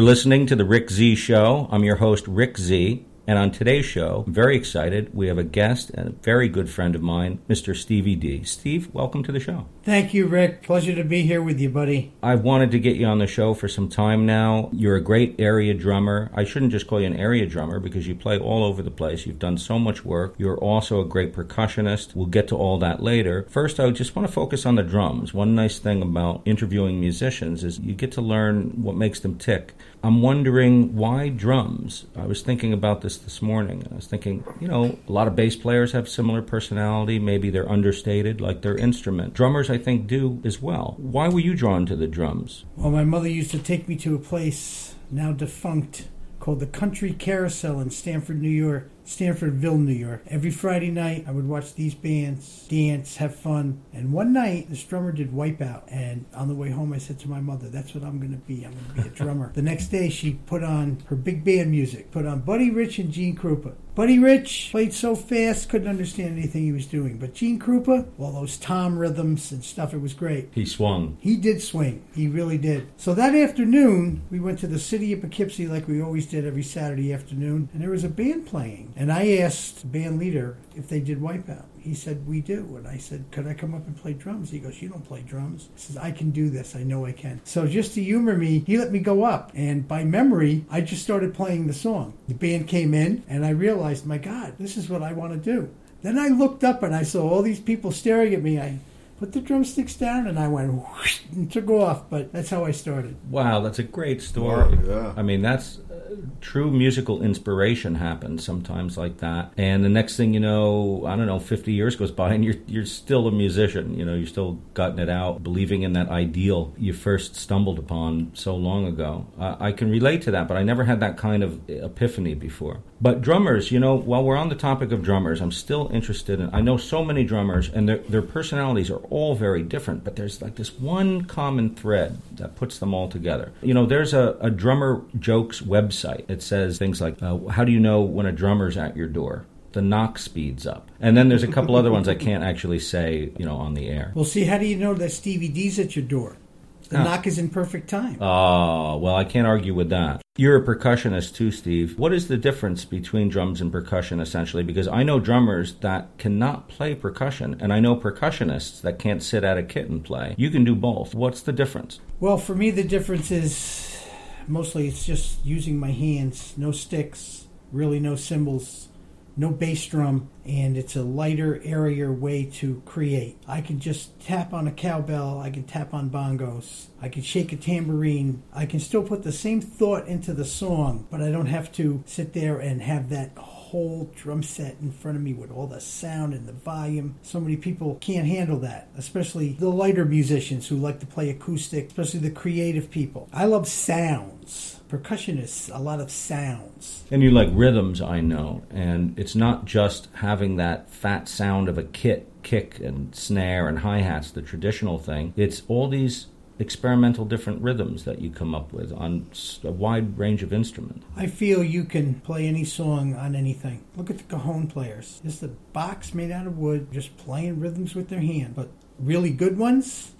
You're listening to The Rick Z Show. I'm your host, Rick Z. And on today's show, I'm very excited. We have a guest and a very good friend of mine, Mr. Stevie D. Steve, welcome to the show. Thank you, Rick. Pleasure to be here with you, buddy. I've wanted to get you on the show for some time now. You're a great area drummer. I shouldn't just call you an area drummer because you play all over the place. You've done so much work. You're also a great percussionist. We'll get to all that later. First, I just want to focus on the drums. One nice thing about interviewing musicians is you get to learn what makes them tick. I'm wondering why drums? I was thinking about this this morning. I was thinking, you know, a lot of bass players have similar personality. Maybe they're understated like their instrument. Drummers, I think, do as well. Why were you drawn to the drums? Well, my mother used to take me to a place now defunct called the Country Carousel in Stamford, New York. Stanfordville, New York. Every Friday night, I would watch these bands dance, have fun. And one night, this drummer did Wipeout. And on the way home, I said to my mother, That's what I'm going to be. I'm going to be a drummer. the next day, she put on her big band music, put on Buddy Rich and Gene Krupa. Buddy Rich played so fast, couldn't understand anything he was doing. But Gene Krupa, all those tom rhythms and stuff, it was great. He swung. He did swing. He really did. So that afternoon, we went to the city of Poughkeepsie like we always did every Saturday afternoon, and there was a band playing. And I asked the band leader if they did Wipeout. He said, We do. And I said, Could I come up and play drums? He goes, You don't play drums. He says, I can do this. I know I can. So just to humor me, he let me go up. And by memory, I just started playing the song. The band came in, and I realized, My God, this is what I want to do. Then I looked up and I saw all these people staring at me. I put the drumsticks down and I went whoosh, and took off. But that's how I started. Wow, that's a great story. Wow, yeah. I mean, that's true musical inspiration happens sometimes like that. And the next thing you know, I don't know, 50 years goes by and you're you're still a musician. You know, you're still gutting it out, believing in that ideal you first stumbled upon so long ago. Uh, I can relate to that, but I never had that kind of epiphany before. But drummers, you know, while we're on the topic of drummers, I'm still interested in. I know so many drummers, and their their personalities are all very different, but there's like this one common thread that puts them all together. You know, there's a, a drummer jokes website. It says things like, uh, "How do you know when a drummer's at your door?" The knock speeds up, and then there's a couple other ones I can't actually say, you know, on the air. Well, see, how do you know that Stevie D's at your door? The Ah. knock is in perfect time. Oh, well, I can't argue with that. You're a percussionist too, Steve. What is the difference between drums and percussion essentially? Because I know drummers that cannot play percussion, and I know percussionists that can't sit at a kit and play. You can do both. What's the difference? Well, for me, the difference is mostly it's just using my hands, no sticks, really no cymbals, no bass drum, and it's a lighter, airier way to create. I can just tap on a cowbell, I can tap on bongos, I can shake a tambourine, I can still put the same thought into the song, but I don't have to sit there and have that whole drum set in front of me with all the sound and the volume. So many people can't handle that, especially the lighter musicians who like to play acoustic, especially the creative people. I love sounds. Percussionists, a lot of sounds. And you like rhythms, I know, and it's not just having that fat sound of a kit, kick and snare and hi hats, the traditional thing. It's all these experimental different rhythms that you come up with on a wide range of instruments. I feel you can play any song on anything. Look at the cajon players. Just a box made out of wood, just playing rhythms with their hand. But really good ones,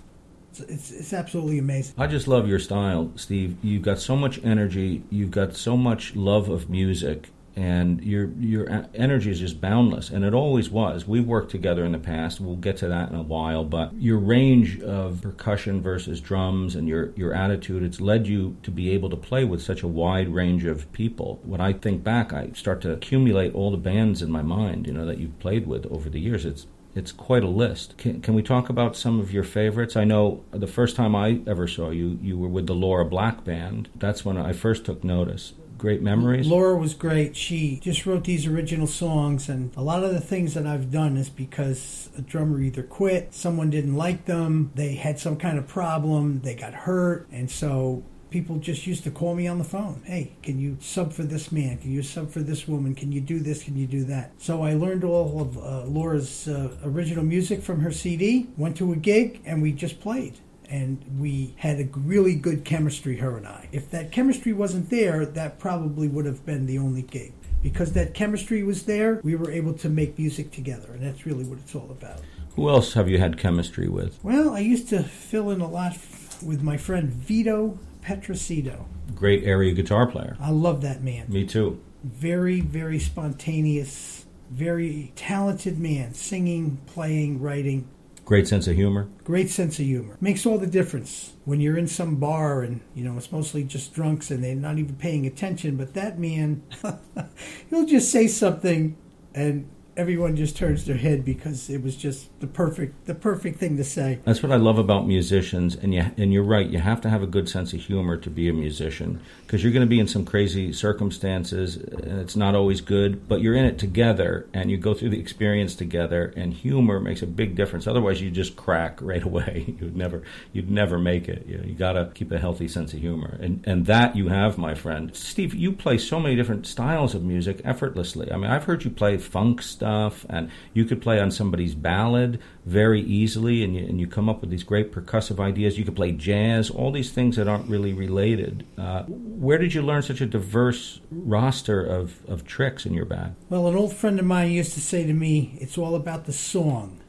it's, it's, it's absolutely amazing. I just love your style, Steve. You've got so much energy. You've got so much love of music, and your your energy is just boundless. And it always was. We've worked together in the past. We'll get to that in a while. But your range of percussion versus drums, and your your attitude, it's led you to be able to play with such a wide range of people. When I think back, I start to accumulate all the bands in my mind, you know, that you've played with over the years. It's it's quite a list. Can, can we talk about some of your favorites? I know the first time I ever saw you, you were with the Laura Black Band. That's when I first took notice. Great memories. Laura was great. She just wrote these original songs, and a lot of the things that I've done is because a drummer either quit, someone didn't like them, they had some kind of problem, they got hurt, and so people just used to call me on the phone. Hey, can you sub for this man? Can you sub for this woman? Can you do this? Can you do that? So I learned all of uh, Laura's uh, original music from her CD, went to a gig, and we just played and we had a really good chemistry, her and I. If that chemistry wasn't there, that probably would have been the only gig. Because that chemistry was there, we were able to make music together, and that's really what it's all about. Who else have you had chemistry with? Well, I used to fill in a lot with my friend Vito Petrosito. Great area guitar player. I love that man. Me too. Very, very spontaneous, very talented man, singing, playing, writing. Great sense of humor. Great sense of humor. Makes all the difference when you're in some bar and, you know, it's mostly just drunks and they're not even paying attention. But that man, he'll just say something and everyone just turns their head because it was just the perfect the perfect thing to say. That's what I love about musicians, and you and you're right. You have to have a good sense of humor to be a musician because you're going to be in some crazy circumstances, and it's not always good. But you're in it together, and you go through the experience together, and humor makes a big difference. Otherwise, you just crack right away. You'd never you'd never make it. You, know, you got to keep a healthy sense of humor, and and that you have, my friend Steve. You play so many different styles of music effortlessly. I mean, I've heard you play funk stuff and you could play on somebody's ballad very easily, and you, and you come up with these great percussive ideas. You could play jazz, all these things that aren't really related. Uh, where did you learn such a diverse roster of, of tricks in your bag? Well, an old friend of mine used to say to me, it's all about the song.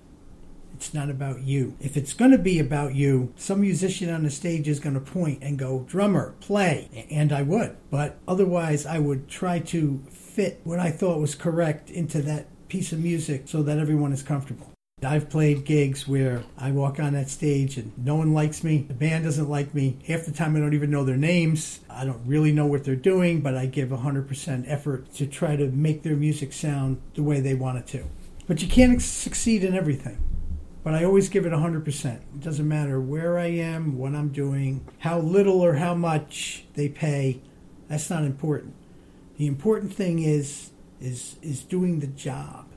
It's not about you. If it's going to be about you, some musician on the stage is going to point and go, drummer, play. And I would. But otherwise, I would try to fit what I thought was correct into that piece of music so that everyone is comfortable. I've played gigs where I walk on that stage and no one likes me. The band doesn't like me. Half the time I don't even know their names. I don't really know what they're doing, but I give 100% effort to try to make their music sound the way they want it to. But you can't succeed in everything. But I always give it 100%. It doesn't matter where I am, what I'm doing, how little or how much they pay. That's not important. The important thing is is is doing the job.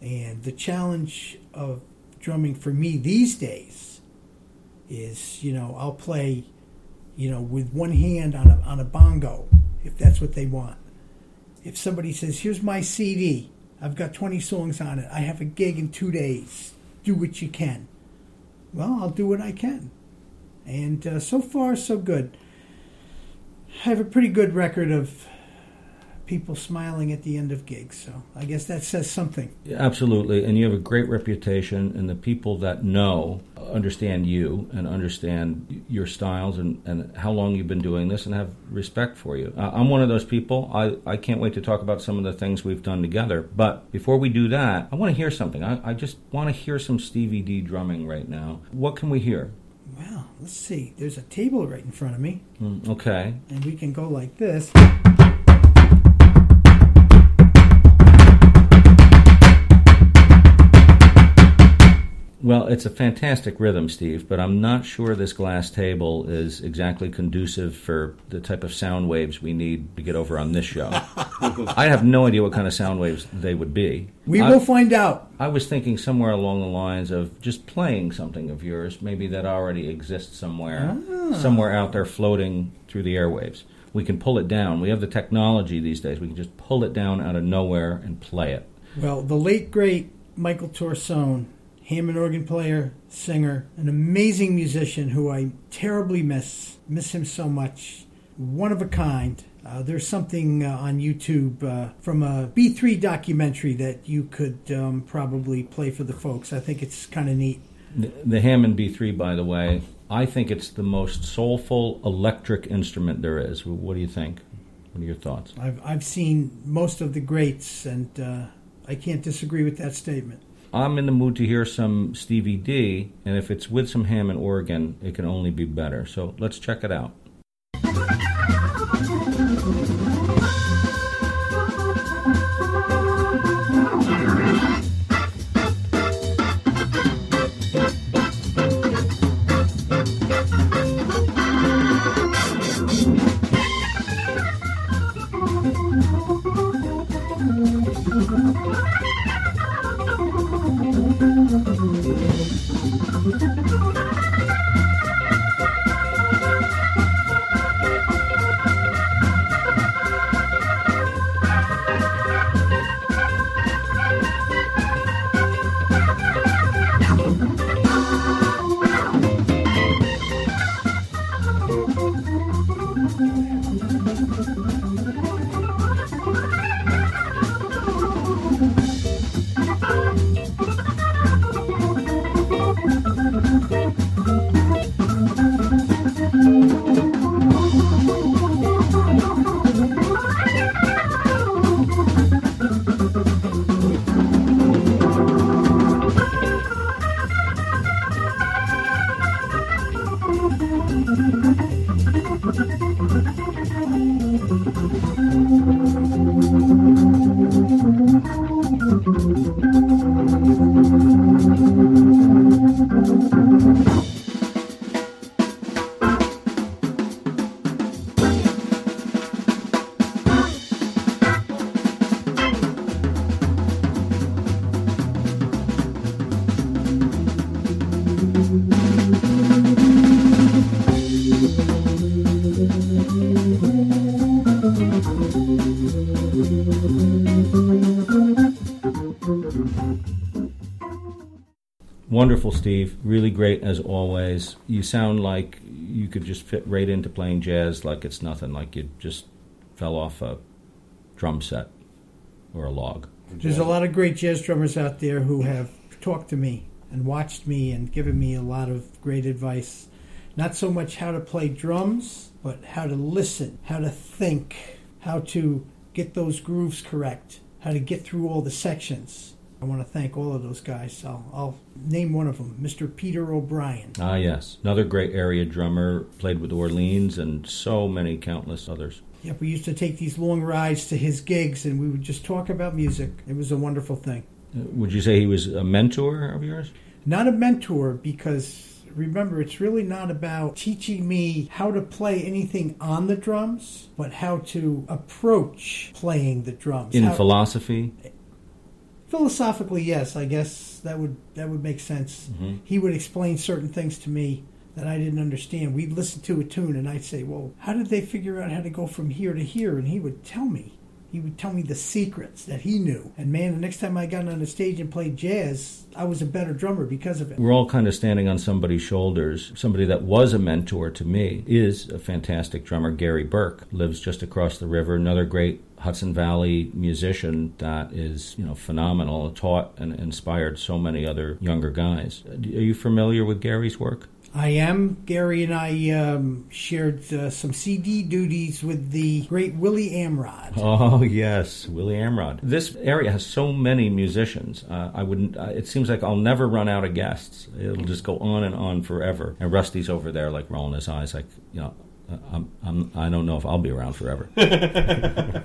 And the challenge of drumming for me these days is, you know, I'll play, you know, with one hand on a on a bongo if that's what they want. If somebody says, "Here's my CD. I've got 20 songs on it. I have a gig in 2 days. Do what you can." Well, I'll do what I can. And uh, so far so good. I have a pretty good record of people smiling at the end of gigs. So I guess that says something. Absolutely, and you have a great reputation, and the people that know understand you and understand your styles and, and how long you've been doing this and have respect for you. Uh, I'm one of those people. I, I can't wait to talk about some of the things we've done together. But before we do that, I want to hear something. I, I just want to hear some Stevie D drumming right now. What can we hear? Well, let's see. There's a table right in front of me. Mm, okay. And we can go like this. Well, it's a fantastic rhythm, Steve, but I'm not sure this glass table is exactly conducive for the type of sound waves we need to get over on this show. I have no idea what kind of sound waves they would be. We I, will find out. I was thinking somewhere along the lines of just playing something of yours, maybe that already exists somewhere, ah. somewhere out there floating through the airwaves. We can pull it down. We have the technology these days. We can just pull it down out of nowhere and play it. Well, the late great Michael Torsone Hammond organ player, singer, an amazing musician who I terribly miss. Miss him so much. One of a kind. Uh, there's something uh, on YouTube uh, from a B3 documentary that you could um, probably play for the folks. I think it's kind of neat. The, the Hammond B3, by the way, I think it's the most soulful electric instrument there is. What do you think? What are your thoughts? I've, I've seen most of the greats, and uh, I can't disagree with that statement. I'm in the mood to hear some Stevie D, and if it's with some Hammond organ, it can only be better. So let's check it out. Wonderful, Steve. Really great as always. You sound like you could just fit right into playing jazz like it's nothing, like you just fell off a drum set or a log. There's a lot of great jazz drummers out there who have talked to me and watched me and given me a lot of great advice. Not so much how to play drums, but how to listen, how to think, how to get those grooves correct, how to get through all the sections. I want to thank all of those guys. I'll, I'll name one of them, Mr. Peter O'Brien. Ah, yes. Another great area drummer, played with Orleans and so many countless others. Yep, we used to take these long rides to his gigs and we would just talk about music. It was a wonderful thing. Uh, Would you say he was a mentor of yours? Not a mentor because remember, it's really not about teaching me how to play anything on the drums, but how to approach playing the drums. In How- philosophy? Philosophically, yes, I guess that would that would make sense. Mhm. He would explain certain things to me that I didn't understand. We'd listen to a tune, and I'd say, "Well, how did they figure out how to go from here to here?" And he would tell me. He would tell me the secrets that he knew. And man, the next time I got on the stage and played jazz, I was a better drummer because of it. We're all kind of standing on somebody's shoulders. Somebody that was a mentor to me is a fantastic drummer, Gary Burke, lives just across the river. Another great Hudson Valley musician that is, you know, phenomenal. Taught and inspired so many other younger guys. Are you familiar with Gary's work? I am. Gary and I um, shared uh, some CD duties with the great Willie Amrod. Oh yes, Willie Amrod. This area has so many musicians. Uh, I wouldn't. Uh, it seems like I'll never run out of guests. It'll just go on and on forever. And Rusty's over there, like rolling his eyes, like you know, I'm, I'm, I don't know if I'll be around forever.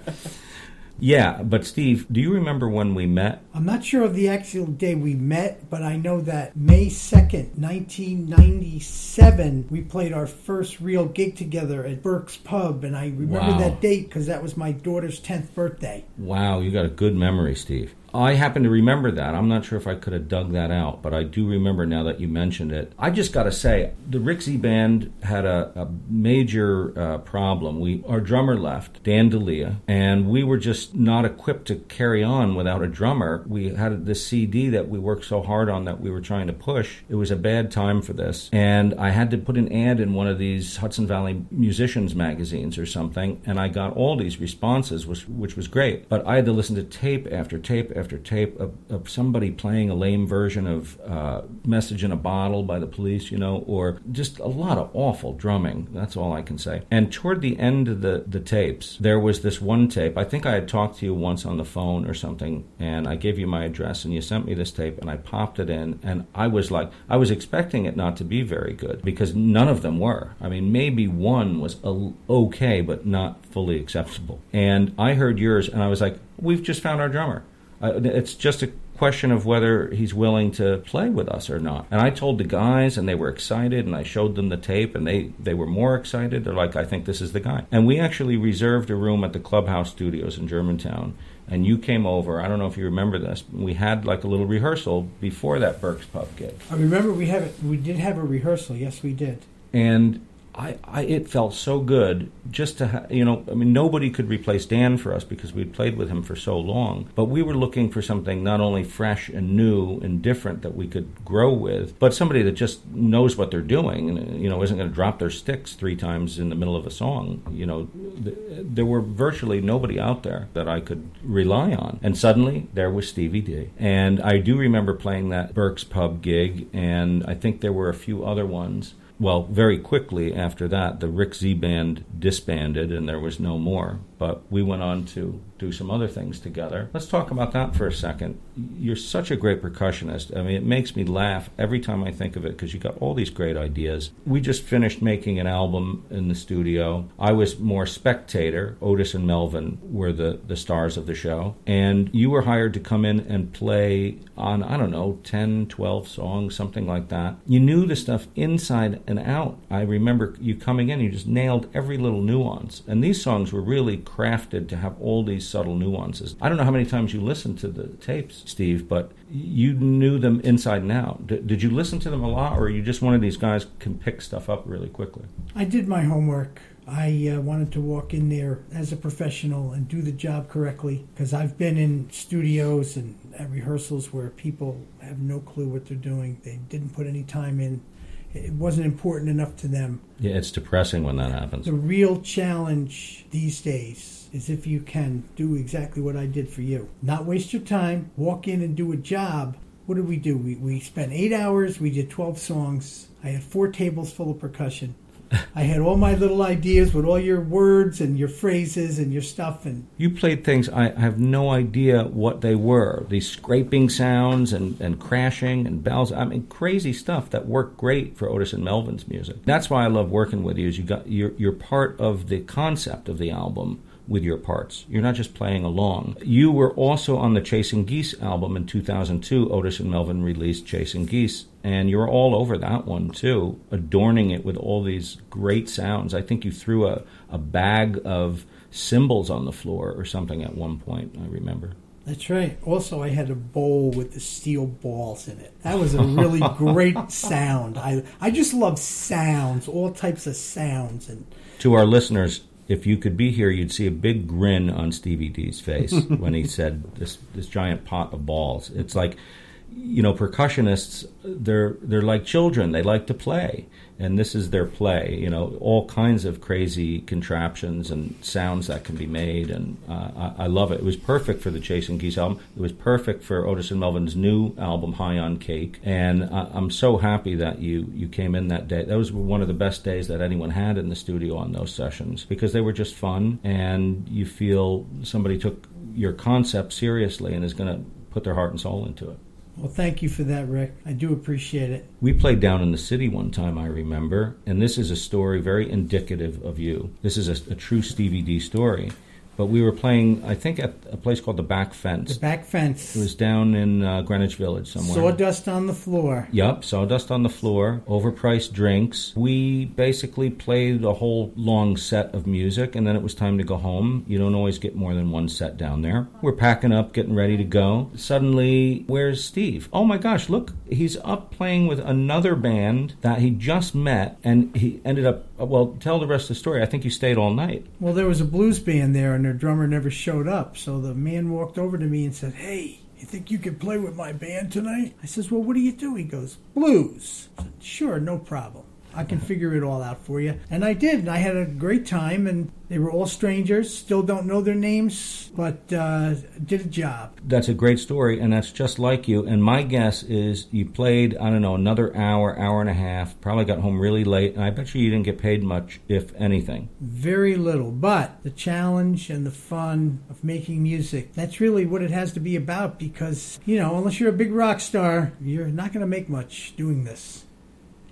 yeah, but Steve, do you remember when we met? I'm not sure of the actual day we met, but I know that May 2nd, 1997, we played our first real gig together at Burke's Pub. And I remember Wow. that date because that was my daughter's 10th birthday. Wow, you got a good memory, Steve. I happen to remember that. I'm not sure if I could have dug that out, but I do remember now that you mentioned it. I just got to say, the Rick Z band had a, a major uh, problem. We our drummer left, Dan Delia, and we were just not equipped to carry on without a drummer. We had this CD that we worked so hard on that we were trying to push. It was a bad time for this, and I had to put an ad in one of these Hudson Valley musicians magazines or something, and I got all these responses, which which was great. But I had to listen to tape after tape after tape of, of somebody playing a lame version of uh, "Message in a Bottle" by the Police, you know, or just a lot of awful drumming. That's all I can say. And toward the end of the the tapes, there was this one tape. I think I had talked to you once on the phone or something, and I gave you my address, and you sent me this tape, and I popped it in, and I was like, I was expecting it not to be very good because none of them were. I mean, maybe one was okay, but not fully acceptable. And I heard yours, and I was like, we've just found our drummer. Uh, it's just a question of whether he's willing to play with us or not. And I told the guys, and they were excited, and I showed them the tape, and they, they were more excited. They're like, I think this is the guy. And we actually reserved a room at the Clubhouse Studios in Germantown. And you came over. I don't know if you remember this. We had like a little rehearsal before that Burke's Pub gig. I remember we have it. We did have a rehearsal. Yes, we did. and I, I it felt so good just to ha- you know I mean nobody could replace Dan for us because we'd played with him for so long. But we were looking for something not only fresh and new and different that we could grow with but somebody that just knows what they're doing and uh, you know isn't going to drop their sticks three times in the middle of a song. You know th- there were virtually nobody out there that I could rely on. And suddenly there was Stevie D. And I do remember playing that Burke's Pub gig and I think there were a few other ones well, very quickly after that, the Rick Z band disbanded and there was no more. But we went on to do some other things together. Let's talk about that for a second. You're such a great percussionist. I mean, it makes me laugh every time I think of it because you got all these great ideas. We just finished making an album in the studio. I was more spectator. Otis and Melvin were the, the stars of the show. And you were hired to come in and play on, I don't know, 10, 12 songs, something like that. You knew the stuff inside and out. I remember you coming in, you just nailed every little nuance. And these songs were really crafted to have all these subtle nuances. I don't know how many times you listened to the tapes, Steve, but you knew them inside and out. D- did you listen to them a lot, or you just one of these guys can pick stuff up really quickly? I did my homework. I uh, wanted to walk in there as a professional and do the job correctly because I've been in studios and rehearsals where people have no clue what they're doing. They didn't put any time in. It wasn't important enough to them. Yeah, it's depressing when that happens. The real challenge these days is if you can do exactly what I did for you. Not waste your time, walk in and do a job. What did we do? We, we spent eight hours, we did 12 songs. I had four tables full of percussion. I had all my little ideas with all your words and your phrases and your stuff and You played things I have no idea what they were. These scraping sounds and, and crashing and bells. I mean crazy stuff that worked great for Otis and Melvin's music. That's why I love working with you is you got you're you're part of the concept of the album with your parts. You're not just playing along. You were also on the Chasing Geese album in 2002. Otis and Melvin released Chasing Geese, and you're all over that one too, adorning it with all these great sounds. I think you threw a, a bag of cymbals on the floor or something at one point, I remember. That's right. Also, I had a bowl with the steel balls in it. That was a really great sound. I I just love sounds, all types of sounds, and To our listeners, if you could be here, you'd see a big grin on Stevie D's face when he said this this giant pot of balls. It's like, you know, percussionists they're they're like children. They like to play, and this is their play. You know, all kinds of crazy contraptions and sounds that can be made, and uh, I, I love it. It was perfect for the Chasing Geese album. It was perfect for Otis and Melvin's new album, High on Cake, and I, I'm so happy that you you came in that day. That was one of the best days that anyone had in the studio on those sessions because they were just fun, and you feel somebody took your concept seriously and is going to put their heart and soul into it. Well, thank you for that, Rick. I do appreciate it. We played down in the city one time, I remember, and this is a story very indicative of you. This is a, a true Stevie D story. But we were playing, I think, at a place called the Back Fence. The back fence, It was down in uh, Greenwich Village somewhere. sawdust on the floor. Yup, sawdust on the floor, overpriced drinks. We basically played a whole long set of music, and then it was time to go home. You don't always get more than one set down there. We're packing up, getting ready to go. Suddenly, where's Steve? Oh my gosh, look, he's up playing with another band that he just met, and he ended up, Uh, well, tell the rest of the story. I think you stayed all night. Well, there was a blues band there, and their drummer never showed up. So the man walked over to me and said, "Hey, you think you could play with my band tonight?" I says, "Well, what do you do?" He goes, "Blues." Said, sure, no problem. I can figure it all out for you. And I did. And I had a great time. And they were all strangers. Still don't know their names, but uh, did a job. That's a great story, and that's just like you. And my guess is you played, I don't know, another hour, hour and a half, probably got home really late, and I bet you you didn't get paid much, if anything. Very little. But the challenge and the fun of making music, that's really what it has to be about because, you know, unless you're a big rock star, you're not going to make much doing this.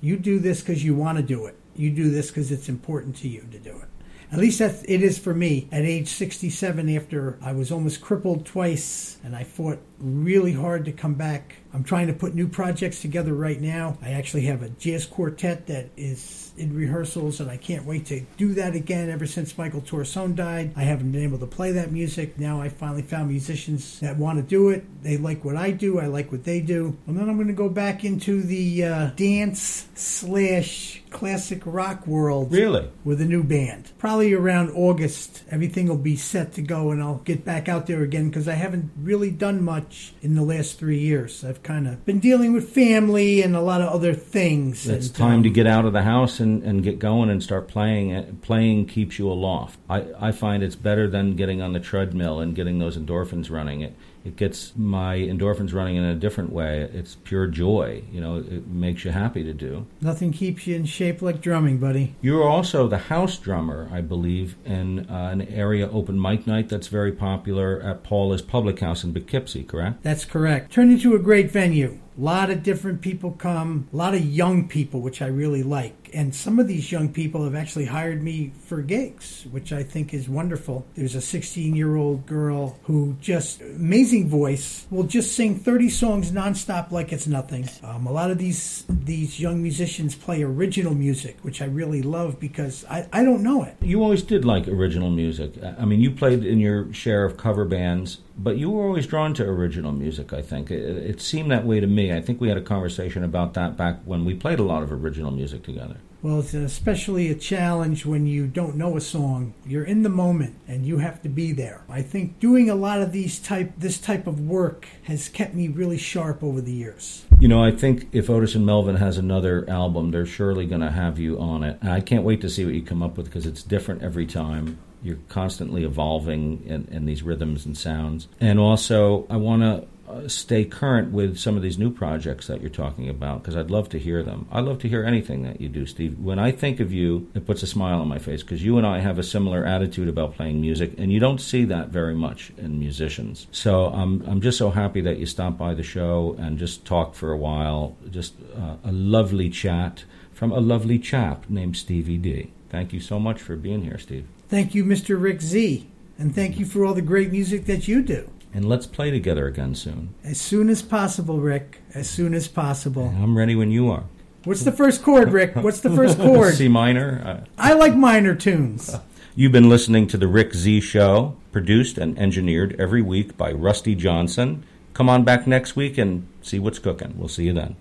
You do this because you want to do it. You do this because it's important to you to do it. At least that it is for me. At age 67, after I was almost crippled twice, and I fought really hard to come back. I'm trying to put new projects together right now. I actually have a jazz quartet that is in rehearsals, and I can't wait to do that again. Ever since Michael Torsone died, I haven't been able to play that music. Now I finally found musicians that want to do it. They like what I do. I like what they do. And then I'm going to go back into the uh, dance slash classic rock world Really? with a new band. Probably around August, everything will be set to go, and I'll get back out there again because I haven't really done much in the last three years. I've kind of been dealing with family and a lot of other things. It's and, time um, to get out of the house and, and get going and start playing. Uh, Playing keeps you aloft. I, I find it's better than getting on the treadmill and getting those endorphins running. It it gets my endorphins running in a different way. It's pure joy. You know, it makes you happy to do. Nothing keeps you in shape like drumming, buddy. You're also the house drummer, I believe, in uh, an area open mic night that's very popular at Paula's Public House in Poughkeepsie, correct? That's correct. Turned into a great venue. A lot of different people come, a lot of young people, which I really like. And some of these young people have actually hired me for gigs, which I think is wonderful. There's a 16 year old girl who just, amazing voice, will just sing 30 songs nonstop like it's nothing. Um, a lot of these, these young musicians play original music, which I really love because I, I don't know it. You always did like original music. I mean, you played in your share of cover bands, but you were always drawn to original music, I think. It, it seemed that way to me. I think we had a conversation about that back when we played a lot of original music together. Well, it's especially a challenge when you don't know a song. You're in the moment and you have to be there. I think doing a lot of these type this type of work has kept me really sharp over the years. You know, I think if Otis and Melvin has another album, they're surely going to have you on it. I can't wait to see what you come up with because it's different every time. You're constantly evolving in, in these rhythms and sounds. And also, I want to uh, stay current with some of these new projects that you're talking about because I'd love to hear them. I love to hear anything that you do, Steve. When I think of you, it puts a smile on my face because you and I have a similar attitude about playing music, and you don't see that very much in musicians. So I'm I'm just so happy that you stopped by the show and just talked for a while. Just uh, a lovely chat from a lovely chap named Stevie D. Thank you so much for being here, Steve. Thank you, Mr. Rick Z, and thank you for all the great music that you do. And let's play together again soon. As soon as possible, Rick. As soon as possible. I'm ready when you are. What's the first chord, Rick? What's the first chord? C minor. Uh, I like minor tunes. You've been listening to The Rick Z Show, produced and engineered every week by Rusty Johnson. Come on back next week and see what's cooking. We'll see you then.